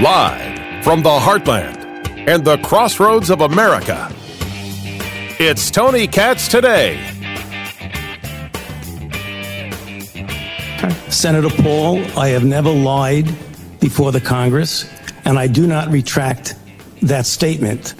Live from the heartland and the crossroads of America, it's Tony Katz today. Senator Paul, I have never lied before the Congress, and I do not retract that statement.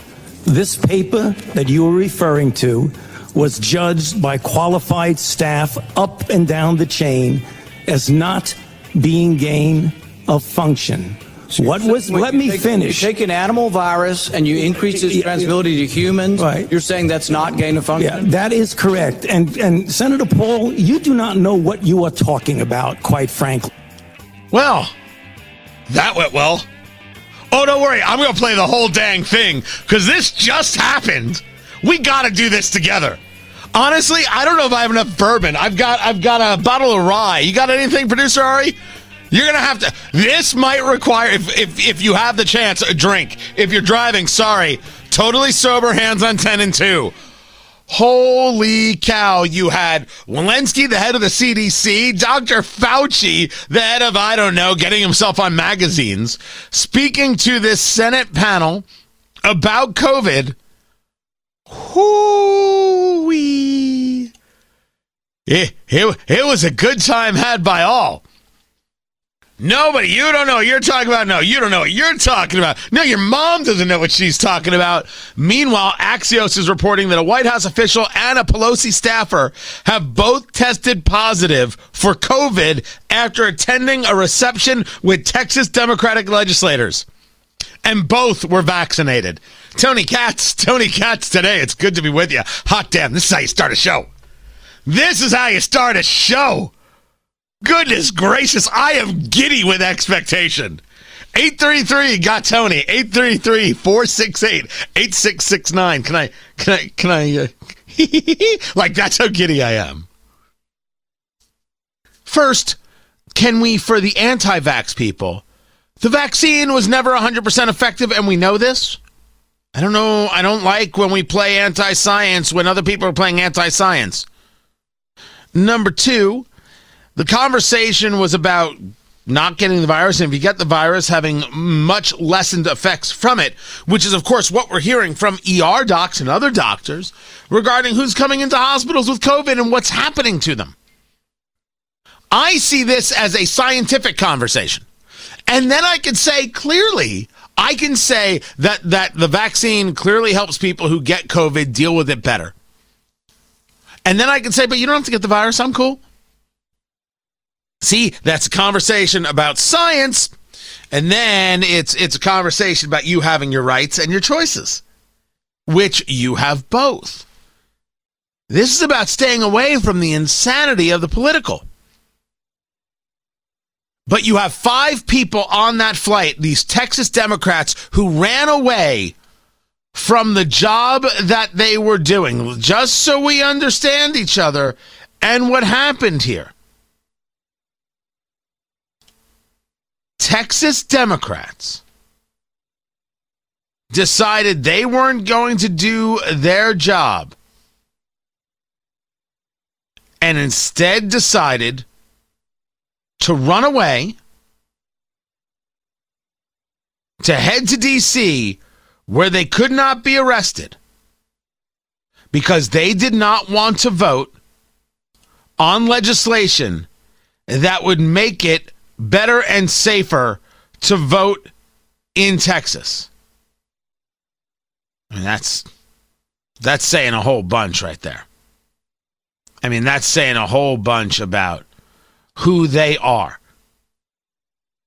This paper that you are referring to was judged by qualified staff up and down the chain as not being gain of function. What was? Wait, let you me take- finish. You take an animal virus and you increase its Yeah, transmissibility to humans. Right. You're saying that's not gain of function. Yeah, function. that is correct. And and Senator Paul, you do not know what you are talking about, quite frankly. Well, that went well. Oh, don't worry. I'm going to play the whole dang thing because this just happened. We got to do this together. Honestly, I don't know if I have enough bourbon. I've got I've got a bottle of rye. You got anything, producer Ari? You're gonna have to. This might require, if if if you have the chance, a drink. If you're driving, sorry, totally sober, hands on ten and two. Holy cow, you had Walensky, the head of the CDC, Dr. Fauci, the head of, I don't know, getting himself on magazines, speaking to this Senate panel about COVID. Hoo-wee. It, it, it was a good time had by all. Nobody, you don't know what you're talking about. No, you don't know what you're talking about. No, your mom doesn't know what she's talking about. Meanwhile, Axios is reporting that a White House official and a Pelosi staffer have both tested positive for COVID after attending a reception with Texas Democratic legislators. And both were vaccinated. Tony Katz, Tony Katz today. It's good to be with you. Hot damn, this is how you start a show. This is how you start a show. Goodness gracious, I am giddy with expectation. 833 got Tony. 833 468 8669. Can I, can I, can I, uh, like that's how giddy I am. First, can we, for the anti vax people, the vaccine was never 100% effective, and we know this. I don't know. I don't like when we play anti science when other people are playing anti science. Number two, the conversation was about not getting the virus, and if you get the virus, having much lessened effects from it, which is, of course, what we're hearing from ER docs and other doctors regarding who's coming into hospitals with COVID and what's happening to them. I see this as a scientific conversation. And then I can say clearly, I can say that, that the vaccine clearly helps people who get COVID deal with it better. And then I can say, but you don't have to get the virus. I'm cool. See, that's a conversation about science, and then it's it's a conversation about you having your rights and your choices, which you have both. This is about staying away from the insanity of the political. But you have five people on that flight, these Texas Democrats, who ran away from the job that they were doing, just so we understand each other and what happened here. Texas Democrats decided they weren't going to do their job and instead decided to run away, to head to D.C., where they could not be arrested because they did not want to vote on legislation that would make it better and safer to vote in Texas. I mean, that's that's saying a whole bunch right there. I mean, that's saying a whole bunch about who they are.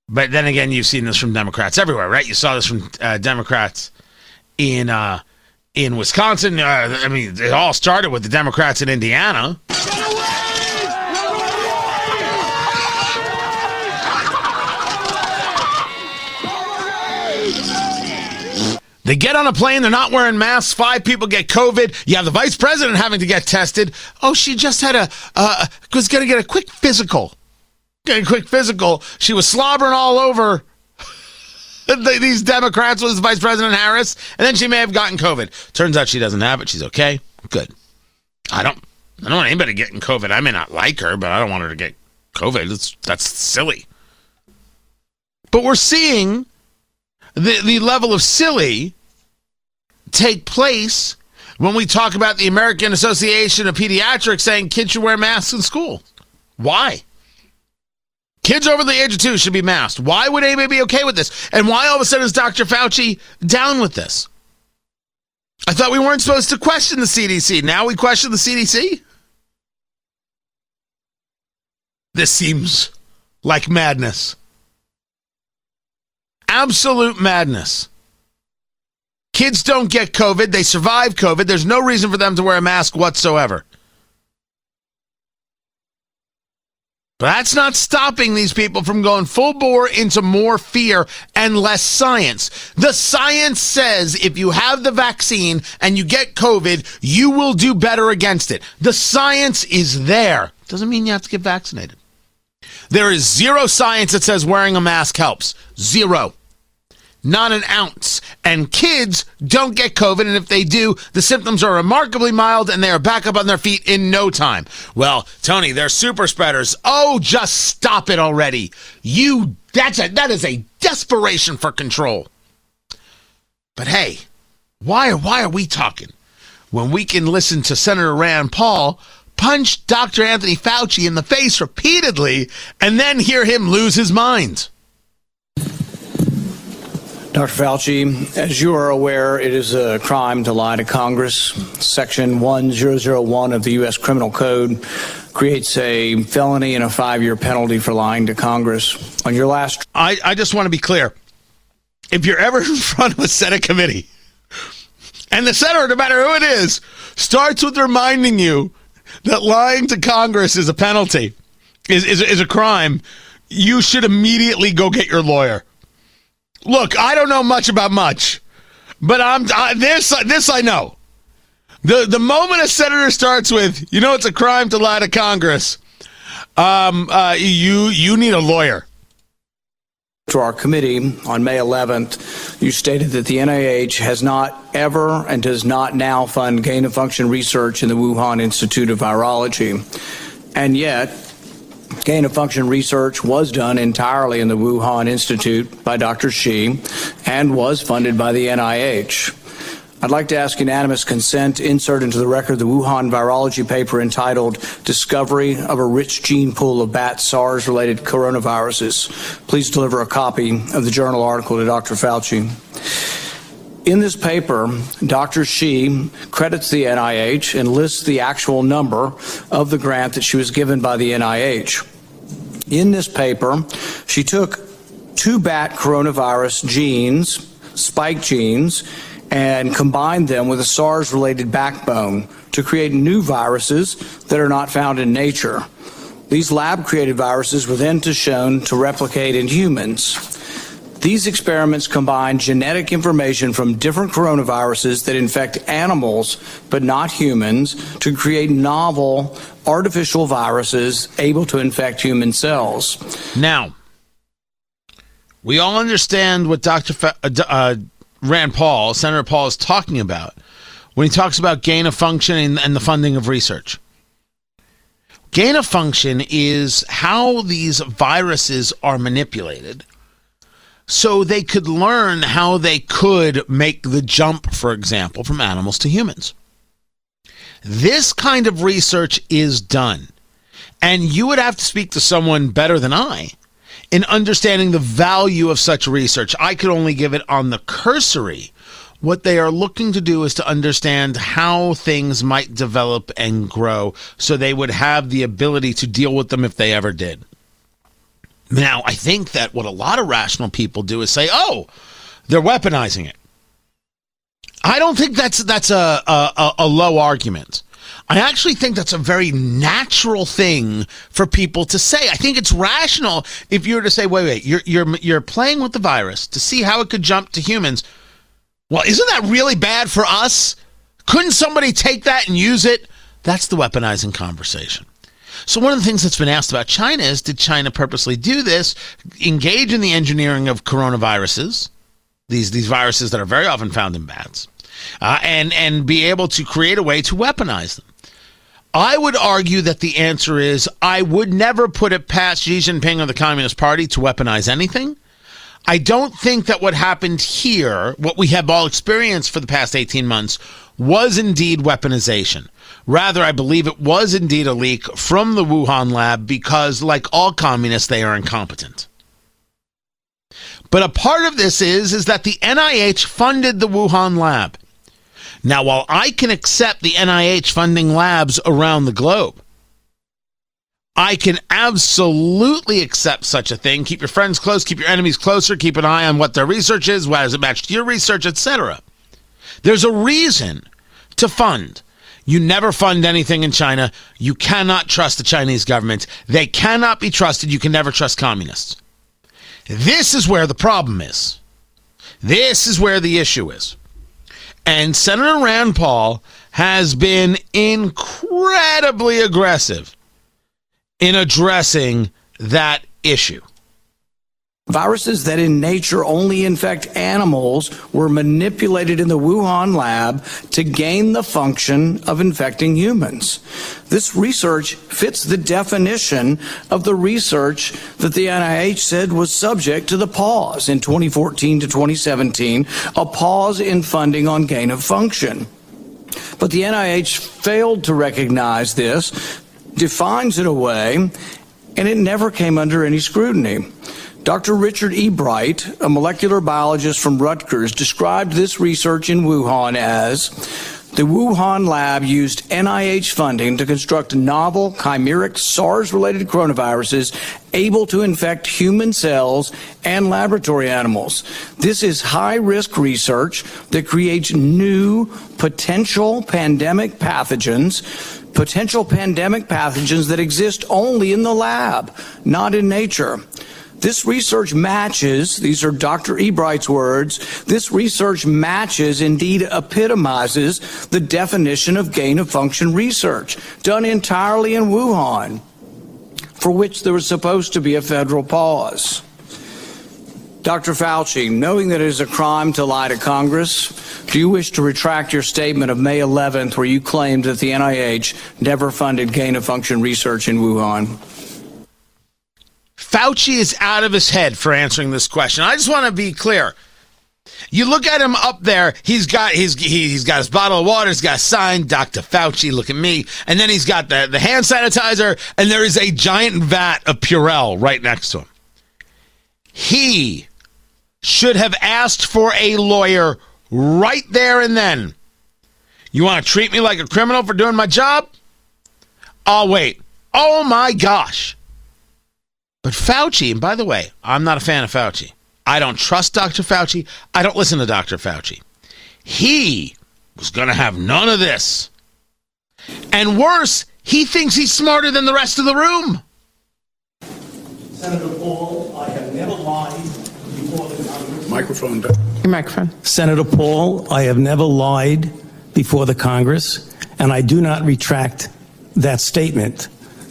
But then again, you've seen this from Democrats everywhere, right? You saw this from uh, Democrats in uh, in Wisconsin. Uh, I mean, it all started with the Democrats in Indiana. They get on a plane, they're not wearing masks. Five people get COVID. You have the vice president having to get tested. Oh, she just had a, uh, was going to get a quick physical. Get a quick physical. She was slobbering all over these Democrats with Vice President Harris, and then she may have gotten COVID. Turns out she doesn't have it. She's okay. Good. I don't, I don't want anybody getting COVID. I may not like her, but I don't want her to get COVID. That's, that's silly. But we're seeing the, the level of silly take place when we talk about the American Association of Pediatrics saying kids should wear masks in school. Why? Kids over the age of two should be masked. Why would anybody be okay with this? And why all of a sudden is Dr. Fauci down with this? I thought we weren't supposed to question the CDC. Now we question the CDC? This seems like madness. Absolute madness. Kids don't get COVID. They survive COVID. There's no reason for them to wear a mask whatsoever. But that's not stopping these people from going full bore into more fear and less science. The science says if you have the vaccine and you get COVID, you will do better against it. The science is there. Doesn't mean you have to get vaccinated. There is zero science that says wearing a mask helps. Zero not an ounce. And kids don't get COVID, and if they do, the symptoms are remarkably mild and they are back up on their feet in no time. Well, Tony, they're super spreaders. Oh, just stop it already. You that's a that is a desperation for control. But hey, why why are we talking? When we can listen to Senator Rand Paul punch Dr. Anthony Fauci in the face repeatedly and then hear him lose his mind. Dr. Fauci, as you are aware, it is a crime to lie to Congress. Section 1001 of the U.S. Criminal Code creates a felony and a five year penalty for lying to Congress. On your last. I, I just want to be clear. If you're ever in front of a Senate committee, and the senator, no matter who it is, starts with reminding you that lying to Congress is a penalty, is, is, is a crime, you should immediately go get your lawyer Look, I don't know much about much, but I'm I, this. This I know. The the moment a senator starts with, you know, it's a crime to lie to Congress. Um, uh, you you need a lawyer. To our committee on May 11th, you stated that the NIH has not ever and does not now fund gain of function research in the Wuhan Institute of Virology. And yet, gain of function research was done entirely in the Wuhan Institute by Dr. Shi and was funded by the NIH. I'd like to ask unanimous consent to insert into the record the Wuhan virology paper entitled Discovery of a Rich Gene Pool of Bat SARS related coronaviruses. Please deliver a copy of the journal article to Dr. Fauci. In this paper, Dr. Shi credits the NIH and lists the actual number of the grant that she was given by the NIH. In this paper, she took two bat coronavirus genes, spike genes, and combined them with a SARS related backbone to create new viruses that are not found in nature. These lab created viruses were then shown to replicate in humans. These experiments combine genetic information from different coronaviruses that infect animals but not humans to create novel artificial viruses able to infect human cells. Now, we all understand what Dr. Uh, uh, Rand Paul, Senator Paul, is talking about when he talks about gain of function and, and the funding of research. Gain of function is how these viruses are manipulated so they could learn how they could make the jump, for example, from animals to humans. This kind of research is done. And you would have to speak to someone better than I in understanding the value of such research. I could only give it on the cursory. What they are looking to do is to understand how things might develop and grow so they would have the ability to deal with them if they ever did. Now, I think that what a lot of rational people do is say, "Oh, they're weaponizing it." I don't think that's that's a, a, a low argument. I actually think that's a very natural thing for people to say. I think it's rational if you were to say, "Wait, wait, you're you're you're playing with the virus to see how it could jump to humans." Well, isn't that really bad for us? Couldn't somebody take that and use it? That's the weaponizing conversation. So one of the things that's been asked about China is did China purposely do this, engage in the engineering of coronaviruses, these these viruses that are very often found in bats, uh, and and be able to create a way to weaponize them? I would argue that the answer is I would never put it past Xi Jinping or the Communist Party to weaponize anything. I don't think that what happened here, what we have all experienced for the past 18 months, was indeed weaponization. Rather, I believe it was indeed a leak from the Wuhan lab because, like all communists, they are incompetent. But a part of this is, is that the NIH funded the Wuhan lab. Now, while I can accept the NIH funding labs around the globe, I can absolutely accept such a thing. Keep your friends close, keep your enemies closer, keep an eye on what their research is, how does it match to your research, etc. There's a reason to fund. You never fund anything in China. You cannot trust the Chinese government. They cannot be trusted. You can never trust communists. This is where the problem is. This is where the issue is. And Senator Rand Paul has been incredibly aggressive in addressing that issue. Viruses that in nature only infect animals were manipulated in the Wuhan lab to gain the function of infecting humans. This research fits the definition of the research that the NIH said was subject to the pause in 2014 to 2017, a pause in funding on gain of function. But the NIH failed to recognize this, defines it away, and it never came under any scrutiny. Dr. Richard E. Bright, a molecular biologist from Rutgers, described this research in Wuhan as the Wuhan lab used NIH funding to construct novel chimeric SARS related coronaviruses able to infect human cells and laboratory animals. This is high risk research that creates new potential pandemic pathogens potential pandemic pathogens that exist only in the lab, not in nature. This research matches, these are Dr. Ebright's words, this research matches, indeed epitomizes, the definition of gain of function research done entirely in Wuhan, for which there was supposed to be a federal pause. Dr. Fauci, knowing that it is a crime to lie to Congress, do you wish to retract your statement of May 11th where you claimed that the NIH never funded gain of function research in Wuhan? Fauci is out of his head for answering this question. I just want to be clear. You look at him up there. He's got he's he, has got his bottle of water. He's got a sign, Dr. Fauci. Look at me. And then he's got the the hand sanitizer, and there is a giant vat of Purell right next to him. He should have asked for a lawyer right there and then. You want to treat me like a criminal for doing my job? I'll wait. Oh my gosh. But Fauci, and by the way, I'm not a fan of Fauci. I don't trust Dr. Fauci. I don't listen to Dr. Fauci. He was going to have none of this. And worse, he thinks he's smarter than the rest of the room. Senator Paul, I have never lied before the Congress. Microphone. Your microphone. Senator Paul, I have never lied before the Congress, and I do not retract that statement.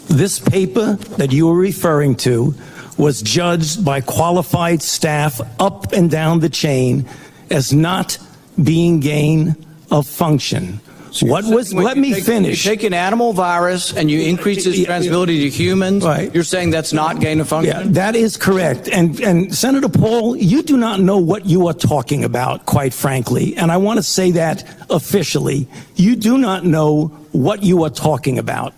This paper that you are referring to was judged by qualified staff up and down the chain as not being gain of function. So what was? Let me take, finish. You take an animal virus and you increase its transmissibility to humans. Right. You're saying that's not gain of function. Yeah, that is correct. And and Senator Paul, you do not know what you are talking about, quite frankly. And I want to say that officially. You do not know what you are talking about.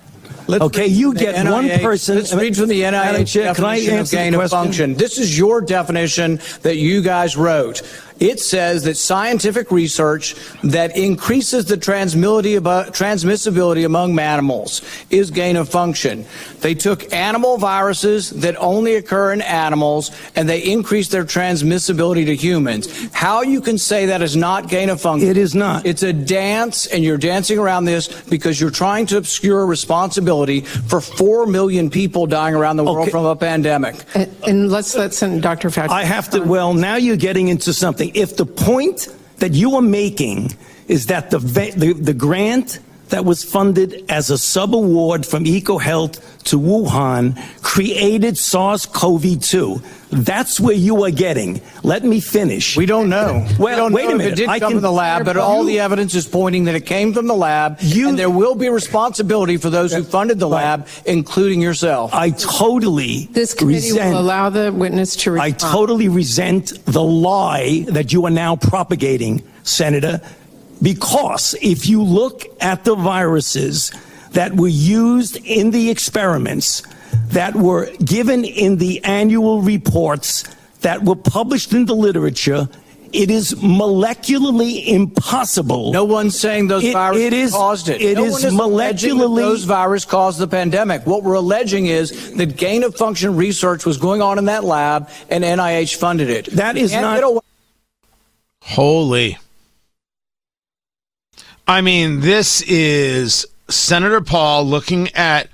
Let's okay, you get NIH one person. Let's read from the NIH Chair, can I definition of gain of function. This is your definition that you guys wrote. It says that scientific research that increases the transmissibility among mammals is gain of function. They took animal viruses that only occur in animals and they increased their transmissibility to humans. How you can say that is not gain of function? It is not. It's a dance, and you're dancing around this because you're trying to obscure responsibility for four million people dying around the world Okay. from a pandemic. And, and let's let Dr. Fauci. I have to. Well, now you're getting into something. If the point that you are making is that the the, the grant that was funded as a subaward from EcoHealth to Wuhan created SARS-CoV-2. That's where you are getting. Let me finish. We don't know. Well, we don't wait know a minute. If it did I come can- from the lab, but all the evidence is pointing that it came from the lab, You- and there will be responsibility for those who funded the lab, including yourself. I totally This committee resent. will allow the witness to I totally resent the lie that you are now propagating, Senator, because if you look at the viruses that were used in the experiments, that were given in the annual reports, that were published in the literature, it is molecularly impossible. No one's saying those It- viruses it is- caused it. it no is one is molecularly- those viruses caused the pandemic. What we're alleging is that gain of function research was going on in that lab, and NIH funded it. That is You can't away- Holy. I mean, this is Senator Paul looking at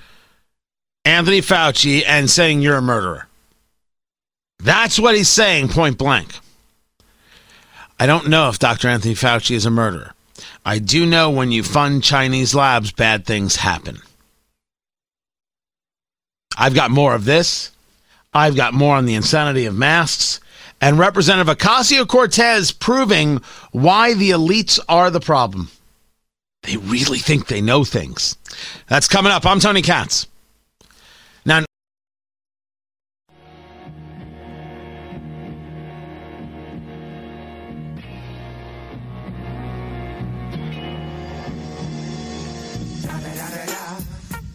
Anthony Fauci and saying you're a murderer. That's what he's saying point blank. I don't know if Dr. Anthony Fauci is a murderer. I do know when you fund Chinese labs, bad things happen. I've got more of this. I've got more on the insanity of masks. And Representative Ocasio Cortez proving why the elites are the problem. They really think they know things. That's coming up. I'm Tony Katz. Now,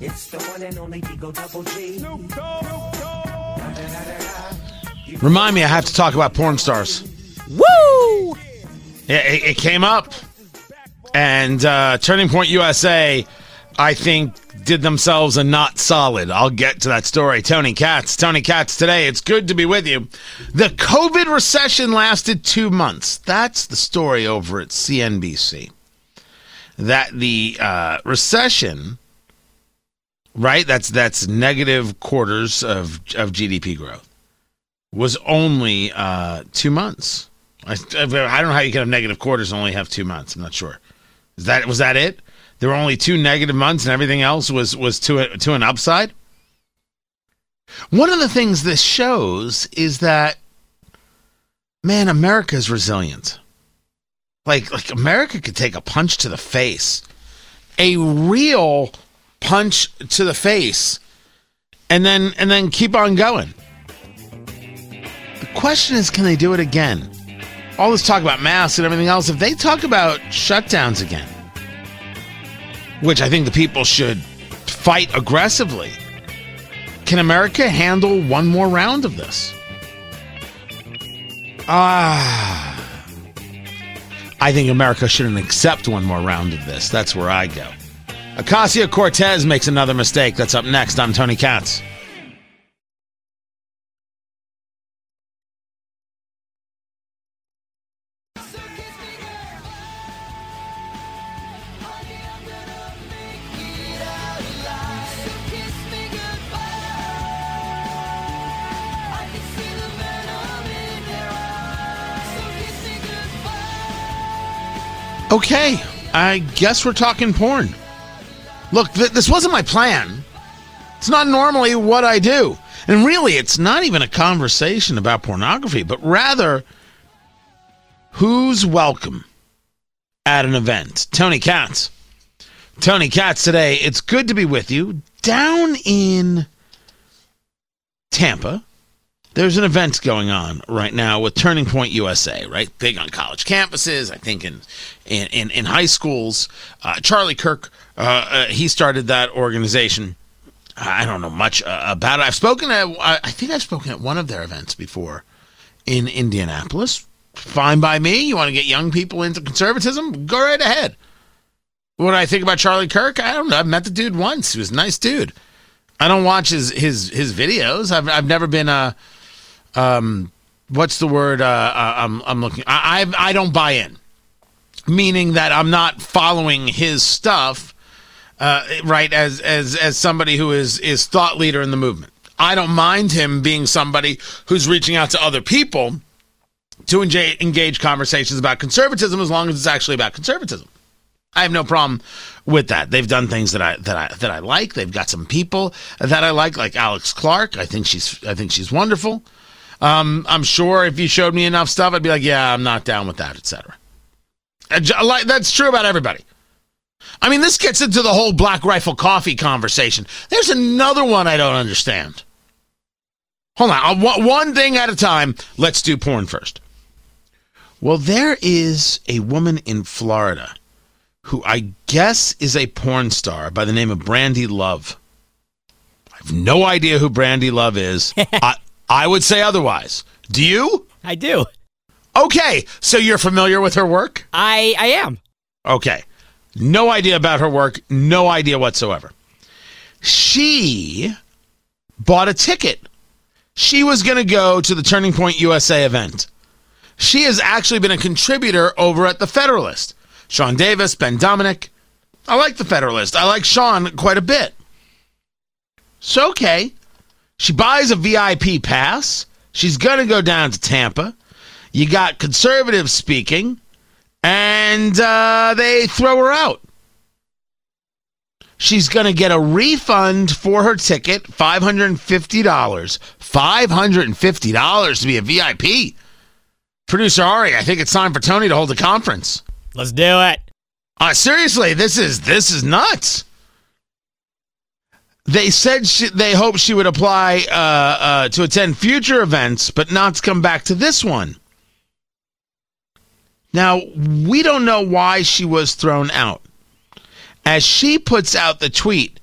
It's the one and only Digo Double G. remind me, I have to talk about porn stars. Woo! It, it, it came up. And uh, Turning Point USA, I think, did themselves a not solid. I'll get to that story. Tony Katz. Tony Katz today. It's good to be with you. The COVID recession lasted two months. That's the story over at CNBC. That the uh, recession, right? That's that's negative quarters of of GDP growth was only uh, two months. I, I don't know how you can have negative quarters and only have two months. I'm not sure. Is that was that it? There were only two negative months and everything else was was to a, to an upside. One of the things this shows is that man, America's resilient. Like like America could take a punch to the face, a real punch to the face, and then and then keep on going. The question is, can they do it again? All this talk about masks and everything else, if they talk about shutdowns again, which I think the people should fight aggressively, can America handle one more round of this? Ah. I think America shouldn't accept one more round of this. That's where I go. Ocasio Cortez makes another mistake. That's up next. I'm Tony Katz. Okay, I guess we're talking porn. Look, th- this wasn't my plan. It's not normally what I do. And really, it's not even a conversation about pornography, but rather who's welcome at an event. Tony Katz. Tony Katz today. It's good to be with you. Down in Tampa, there's an event going on right now with Turning Point USA, right? Big on college campuses, I think in in in, in high schools. Uh, Charlie Kirk, uh, uh, he started that organization. I don't know much uh, about it. I've spoken at, I I think I've spoken at one of their events before in Indianapolis. Fine by me. You want to get young people into conservatism? Go right ahead. What do I think about Charlie Kirk? I don't know. I've met the dude once. He was a nice dude. I don't watch his his his videos. I've I've never been a um what's the word uh, uh, I'm I'm looking I I I don't buy in. Meaning that I'm not following his stuff uh, right as as as somebody who is is thought leader in the movement. I don't mind him being somebody who's reaching out to other people to engage, engage conversations about conservatism as long as it's actually about conservatism. I have no problem with that. They've done things that I that I that I like. They've got some people that I like, like Alex Clark. I think she's I think she's wonderful. Um, I'm sure if you showed me enough stuff, I'd be like, yeah, I'm not down with that, etc. That's true about everybody. I mean, this gets into the whole Black Rifle Coffee conversation. There's another one I don't understand. Hold on, one thing at a time. Let's do porn first. Well, there is a woman in Florida who I guess is a porn star by the name of Brandy Love. I have no idea who Brandy Love is. I, I would say otherwise. Do you? I do. Okay, so you're familiar with her work? I I am. Okay. No idea about her work, no idea whatsoever. She bought a ticket. She was going to go to the Turning Point USA event. She has actually been a contributor over at The Federalist. Sean Davis, Ben Domenech. I like The Federalist. I like Sean quite a bit. So, okay. She buys a VIP pass. She's going to go down to Tampa. You got conservatives speaking, and uh, they throw her out. She's going to get a refund for her ticket, $550. $550 to be a VIP. Producer Ari, I think it's time for Tony to hold a conference. Let's do it. Uh, seriously, this is this is nuts. They said she, they hope she would apply uh, uh, to attend future events, but not to come back to this one. Now, we don't know why she was thrown out. As she puts out the tweet,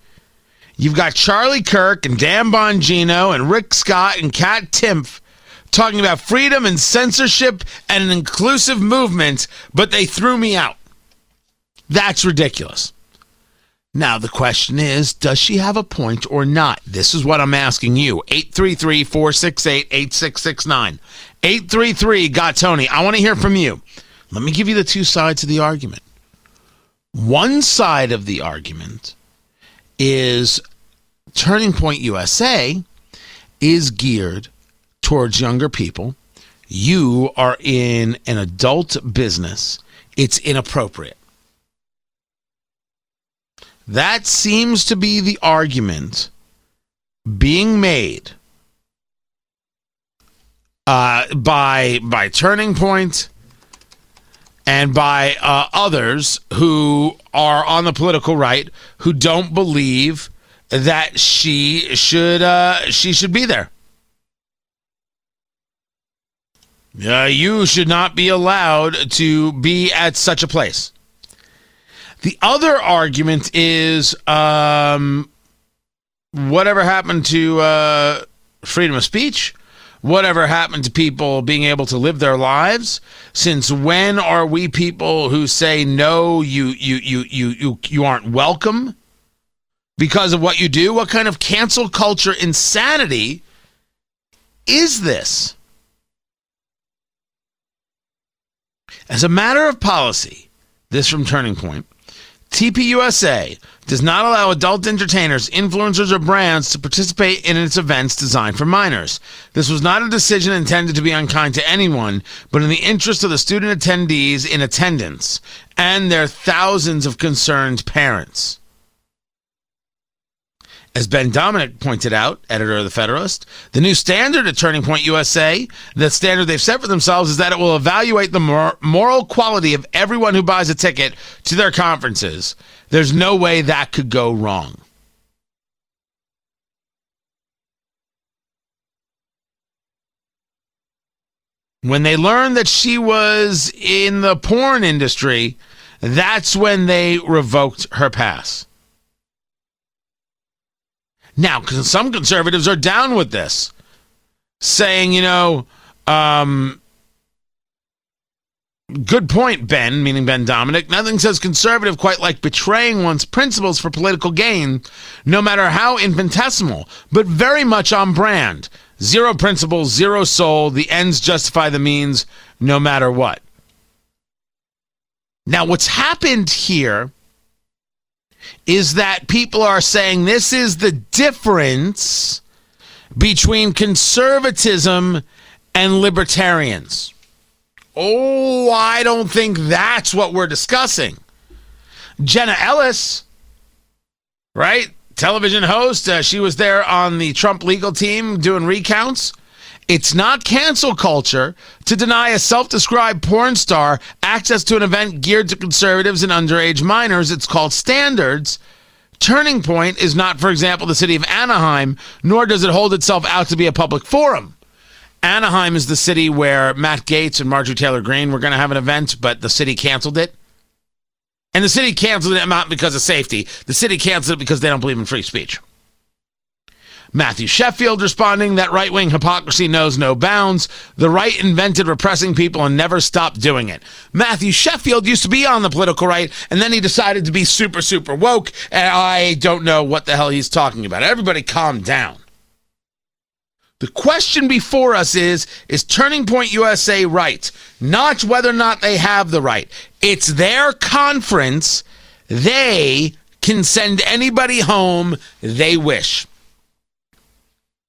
you've got Charlie Kirk and Dan Bongino and Rick Scott and Kat Timpf talking about freedom and censorship and an inclusive movement, but they threw me out. That's ridiculous. Now, the question is does she have a point or not? This is what I'm asking you 833 468 8669. 833 got Tony. I want to hear from you. Let me give you the two sides of the argument. One side of the argument is Turning Point USA is geared towards younger people. You are in an adult business. It's inappropriate. That seems to be the argument being made uh, by by Turning Point and by uh, others who are on the political right who don't believe that she should uh, she should be there. Uh, you should not be allowed to be at such a place. The other argument is um, whatever happened to uh, freedom of speech? Whatever happened to people being able to live their lives? Since when are we people who say no you you you you you, you aren't welcome because of what you do? What kind of cancel culture insanity is this? As a matter of policy this from turning point TPUSA does not allow adult entertainers, influencers, or brands to participate in its events designed for minors. This was not a decision intended to be unkind to anyone, but in the interest of the student attendees in attendance and their thousands of concerned parents. As Ben Domenech pointed out, editor of The Federalist, the new standard at Turning Point USA, the standard they've set for themselves is that it will evaluate the mor- moral quality of everyone who buys a ticket to their conferences. There's no way that could go wrong. When they learned that she was in the porn industry, that's when they revoked her pass. Now, some conservatives are down with this, saying, you know, um, good point, Ben, meaning Ben Domenech. Nothing says conservative quite like betraying one's principles for political gain, no matter how infinitesimal, but very much on brand. Zero principles, zero soul. The ends justify the means, no matter what. Now, what's happened here is that people are saying this is the difference between conservatism and libertarians. Oh, I don't think that's what we're discussing. Jenna Ellis, right? Television host. Uh, she was there on the Trump legal team doing recounts. It's not cancel culture to deny a self described porn star access to an event geared to conservatives and underage minors. It's called standards. Turning Point is not, for example, the city of Anaheim, nor does it hold itself out to be a public forum. Anaheim is the city where Matt Gaetz and Marjorie Taylor Greene were going to have an event, but the city canceled it. And the city canceled it not because of safety. The city canceled it because they don't believe in free speech. Matthew Sheffield responding that right wing hypocrisy knows no bounds. The right invented repressing people and never stopped doing it. Matthew Sheffield used to be on the political right and then he decided to be super, super woke. And I don't know what the hell he's talking about. Everybody calm down. The question before us is Is Turning Point USA right? Not whether or not they have the right. It's their conference. They can send anybody home they wish.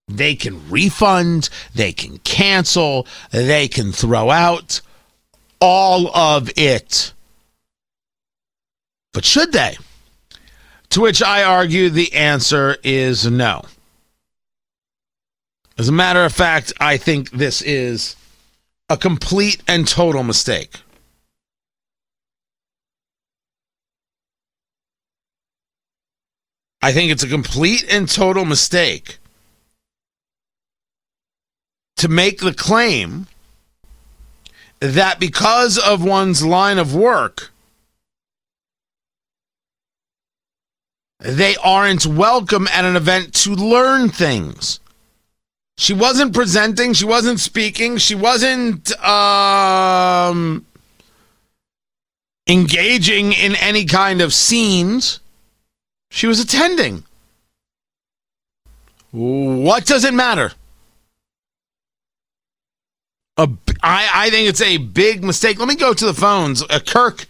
They can refund, they can cancel, they can throw out all of it. But should they? To which I argue the answer is no. As a matter of fact, I think this is a complete and total mistake. I think it's a complete and total mistake to make the claim that because of one's line of work, they aren't welcome at an event to learn things. She wasn't presenting, she wasn't speaking, she wasn't um, engaging in any kind of scenes. She was attending. What does it matter? A, I, I think it's a big mistake. Let me go to the phones. Uh, Kirk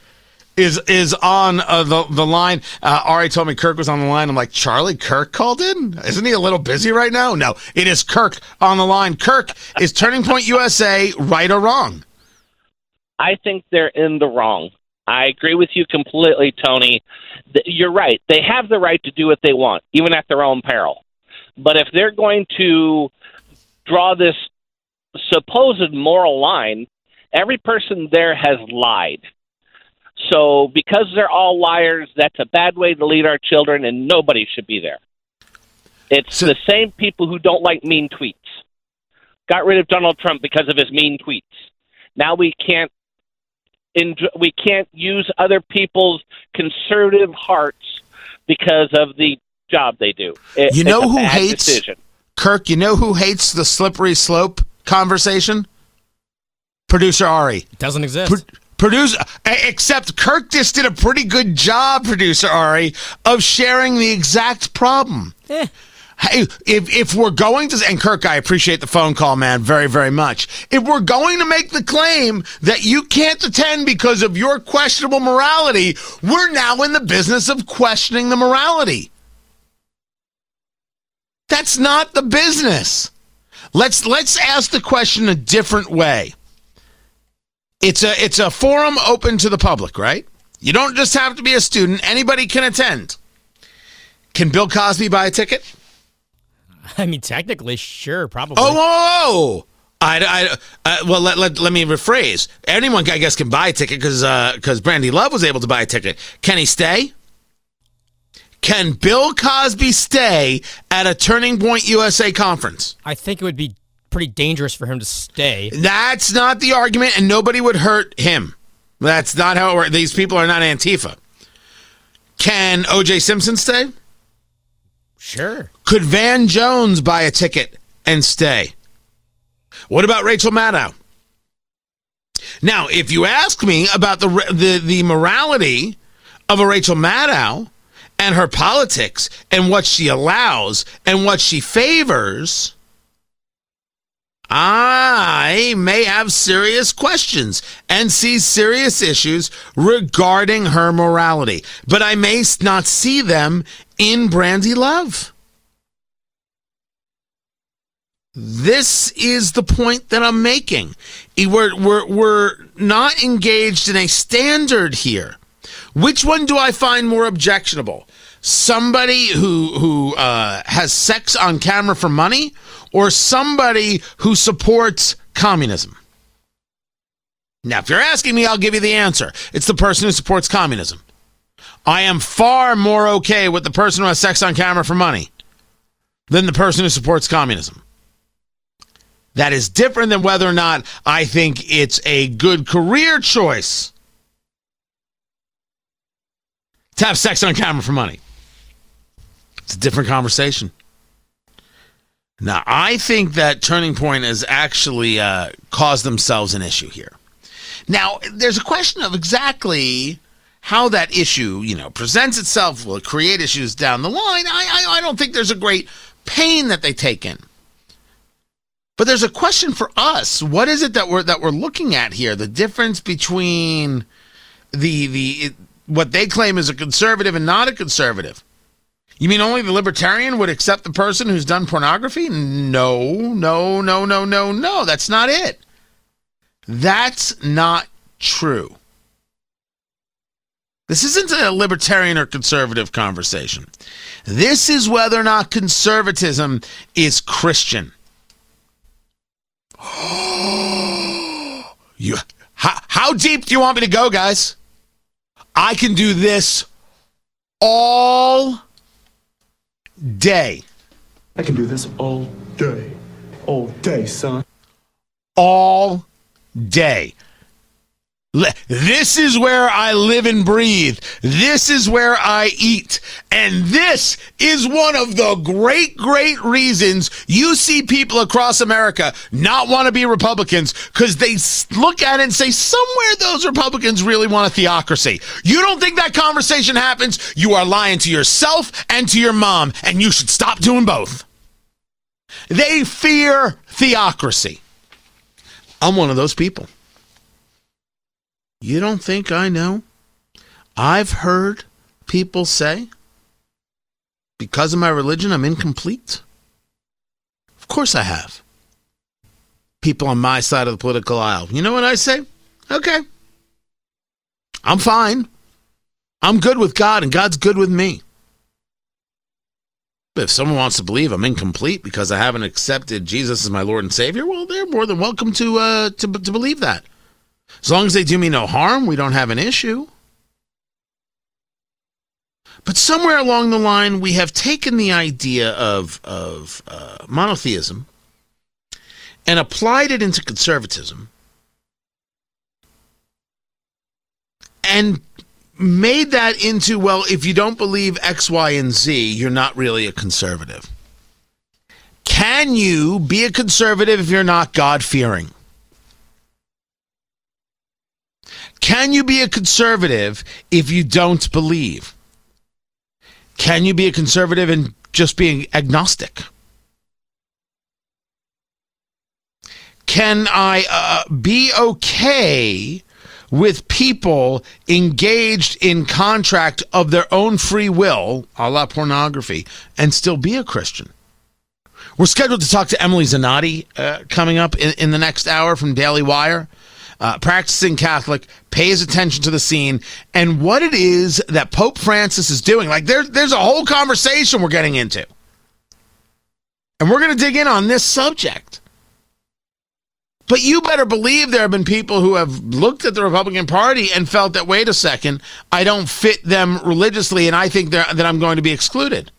is is on uh, the the line. Uh, Ari told me Kirk was on the line. I'm like, Charlie Kirk called in. Isn't he a little busy right now? No, it is Kirk on the line. Kirk is Turning Point USA right or wrong? I think they're in the wrong. I agree with you completely, Tony. You're right. They have the right to do what they want, even at their own peril. But if they're going to draw this supposed moral line, every person there has lied. So, because they're all liars, that's a bad way to lead our children, and nobody should be there. It's So- the same people who don't like mean tweets. Got rid of Donald Trump because of his mean tweets. Now we can't we can't use other people's conservative hearts because of the job they do. It- You know who hates- decision. Kirk, you know who hates the slippery slope conversation? Producer Ari. Doesn't exist. Pro- producer, except Kirk just did a pretty good job, producer Ari, of sharing the exact problem. Eh. Hey, if if we're going to, and Kirk, I appreciate the phone call, man, very very much. If we're going to make the claim that you can't attend because of your questionable morality, we're now in the business of questioning the morality. That's not the business. Let's let's ask the question a different way. It's a it's a forum open to the public, right? You don't just have to be a student; anybody can attend. Can Bill Cosby buy a ticket? I mean, technically, sure, probably. Oh. I, I, uh, well, let, let, let me rephrase. Anyone, I guess, can buy a ticket because because Brandy Love was able to buy a ticket. Can he stay? Can Bill Cosby stay at a Turning Point USA conference? I think it would be pretty dangerous for him to stay. That's not the argument, and nobody would hurt him. That's not how it works. These people are not Antifa. Can O.J. Simpson stay? Sure. Could Van Jones buy a ticket and stay? What about Rachel Maddow? Now, if you ask me about the the, the morality of a Rachel Maddow and her politics and what she allows and what she favors, I may have serious questions and see serious issues regarding her morality, but I may not see them in Brandy Love. This is the point that I'm making. We're, we're, we're not engaged in a standard here. Which one do I find more objectionable? Somebody who who uh, has sex on camera for money, or somebody who supports communism? Now, if you're asking me, I'll give you the answer. It's the person who supports communism. I am far more okay with the person who has sex on camera for money than the person who supports communism. That is different than whether or not I think it's a good career choice to have sex on camera for money. It's a different conversation. Now, I think that Turning Point has actually uh, caused themselves an issue here. Now, there's a question of exactly how that issue, you know, presents itself. Will it create issues down the line? I, I, I don't think there's a great pain that they take in. But there's a question for us. What is it that we're that we're looking at here? The difference between the the what they claim is a conservative and not a conservative. You mean only the libertarian would accept the person who's done pornography? No, no, no, no, no, no. That's not it. That's not true. This isn't a libertarian or conservative conversation. This is whether or not conservatism is Christian. you, how, how deep do you want me to go, guys? I can do this all day. I can do this all day. All day, son. All day. This is where I live and breathe. This is where I eat. And this is one of the great, great reasons you see people across America not want to be Republicans because they look at it and say, somewhere those Republicans really want a theocracy. You don't think that conversation happens? You are lying to yourself and to your mom, and you should stop doing both. They fear theocracy. I'm one of those people. You don't think I know? I've heard people say, because of my religion, I'm incomplete. Of course I have. People on my side of the political aisle. You know what I say? Okay. I'm fine. I'm good with God, and God's good with me. But if someone wants to believe I'm incomplete because I haven't accepted Jesus as my Lord and Savior, well, they're more than welcome to uh, to, to believe that. As long as they do me no harm, we don't have an issue. But somewhere along the line, we have taken the idea of, of uh, monotheism and applied it into conservatism and made that into, well, if you don't believe X, Y, and Z, you're not really a conservative. Can you be a conservative if you're not God fearing? Can you be a conservative if you don't believe? Can you be a conservative and just being agnostic? Can I uh, be okay with people engaged in contract of their own free will, a la pornography, and still be a Christian? We're scheduled to talk to Emily Zanotti uh, coming up in, in the next hour from Daily Wire uh, practicing Catholic, pays attention to the scene and what it is that Pope Francis is doing. Like there, there's a whole conversation we're getting into. And we're going to dig in on this subject. But you better believe there have been people who have looked at the Republican Party and felt that, wait a second, I don't fit them religiously and I think that I'm going to be excluded.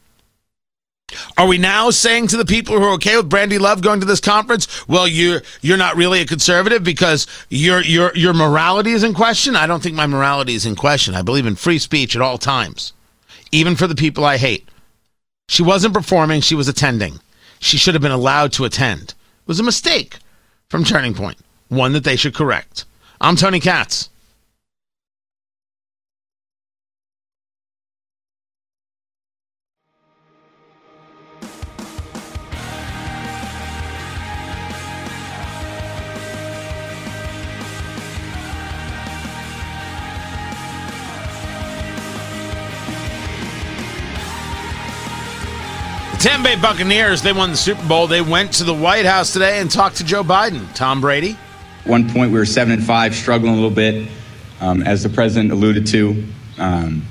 Are we now saying to the people who are okay with Brandy Love going to this conference, well, you're you're not really a conservative because your your your morality is in question? I don't think my morality is in question. I believe in free speech at all times, even for the people I hate. She wasn't performing; she was attending. She should have been allowed to attend. It was a mistake from Turning Point, one that they should correct. I'm Tony Katz. Tampa Bay Buccaneers, they won the Super Bowl. They went to the White House today and talked to Joe Biden. Tom Brady. One point we were seven and five, struggling a little bit, um, as the president alluded to. Um,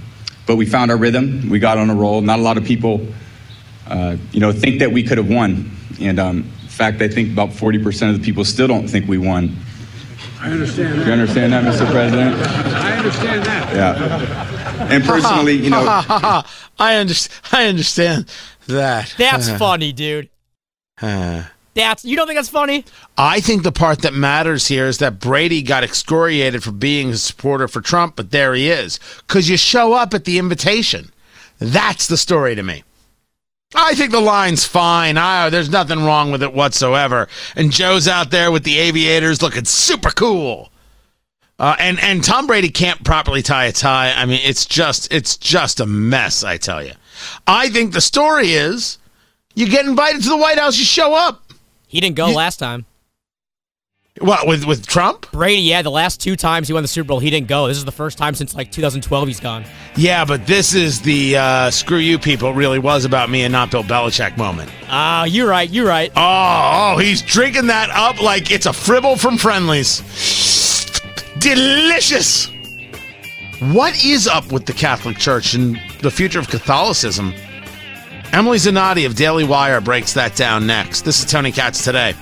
but we found our rhythm. We got on a roll. Not a lot of people, uh, you know, think that we could have won. And um, in fact, I think about 40% of the people still don't think we won. I understand that. you understand that, Mr. President? I understand that. Yeah. And personally, you know, I understand. I understand that. That's funny, dude. That's you don't think that's funny? I think the part that matters here is that Brady got excoriated for being a supporter for Trump, but there he is. Because you show up at the invitation. That's the story to me. I think the line's fine. I, there's nothing wrong with it whatsoever. And Joe's out there with the aviators looking super cool. Uh, and and Tom Brady can't properly tie a tie. I mean, it's just it's just a mess. I tell you. I think the story is you get invited to the White House, you show up. He didn't go last time. What with with Trump? Brady, yeah, the last two times he won the Super Bowl, he didn't go. This is the first time since like 2012 he's gone. Yeah, but this is the uh, screw you people. It really was about me and not Bill Belichick moment. Ah, you're right. You're right. Oh, oh, he's drinking that up like it's a fribble from Friendly's. Delicious. What is up with the Catholic Church and the future of Catholicism? Emily Zanotti of Daily Wire breaks that down next. This is Tony Katz today.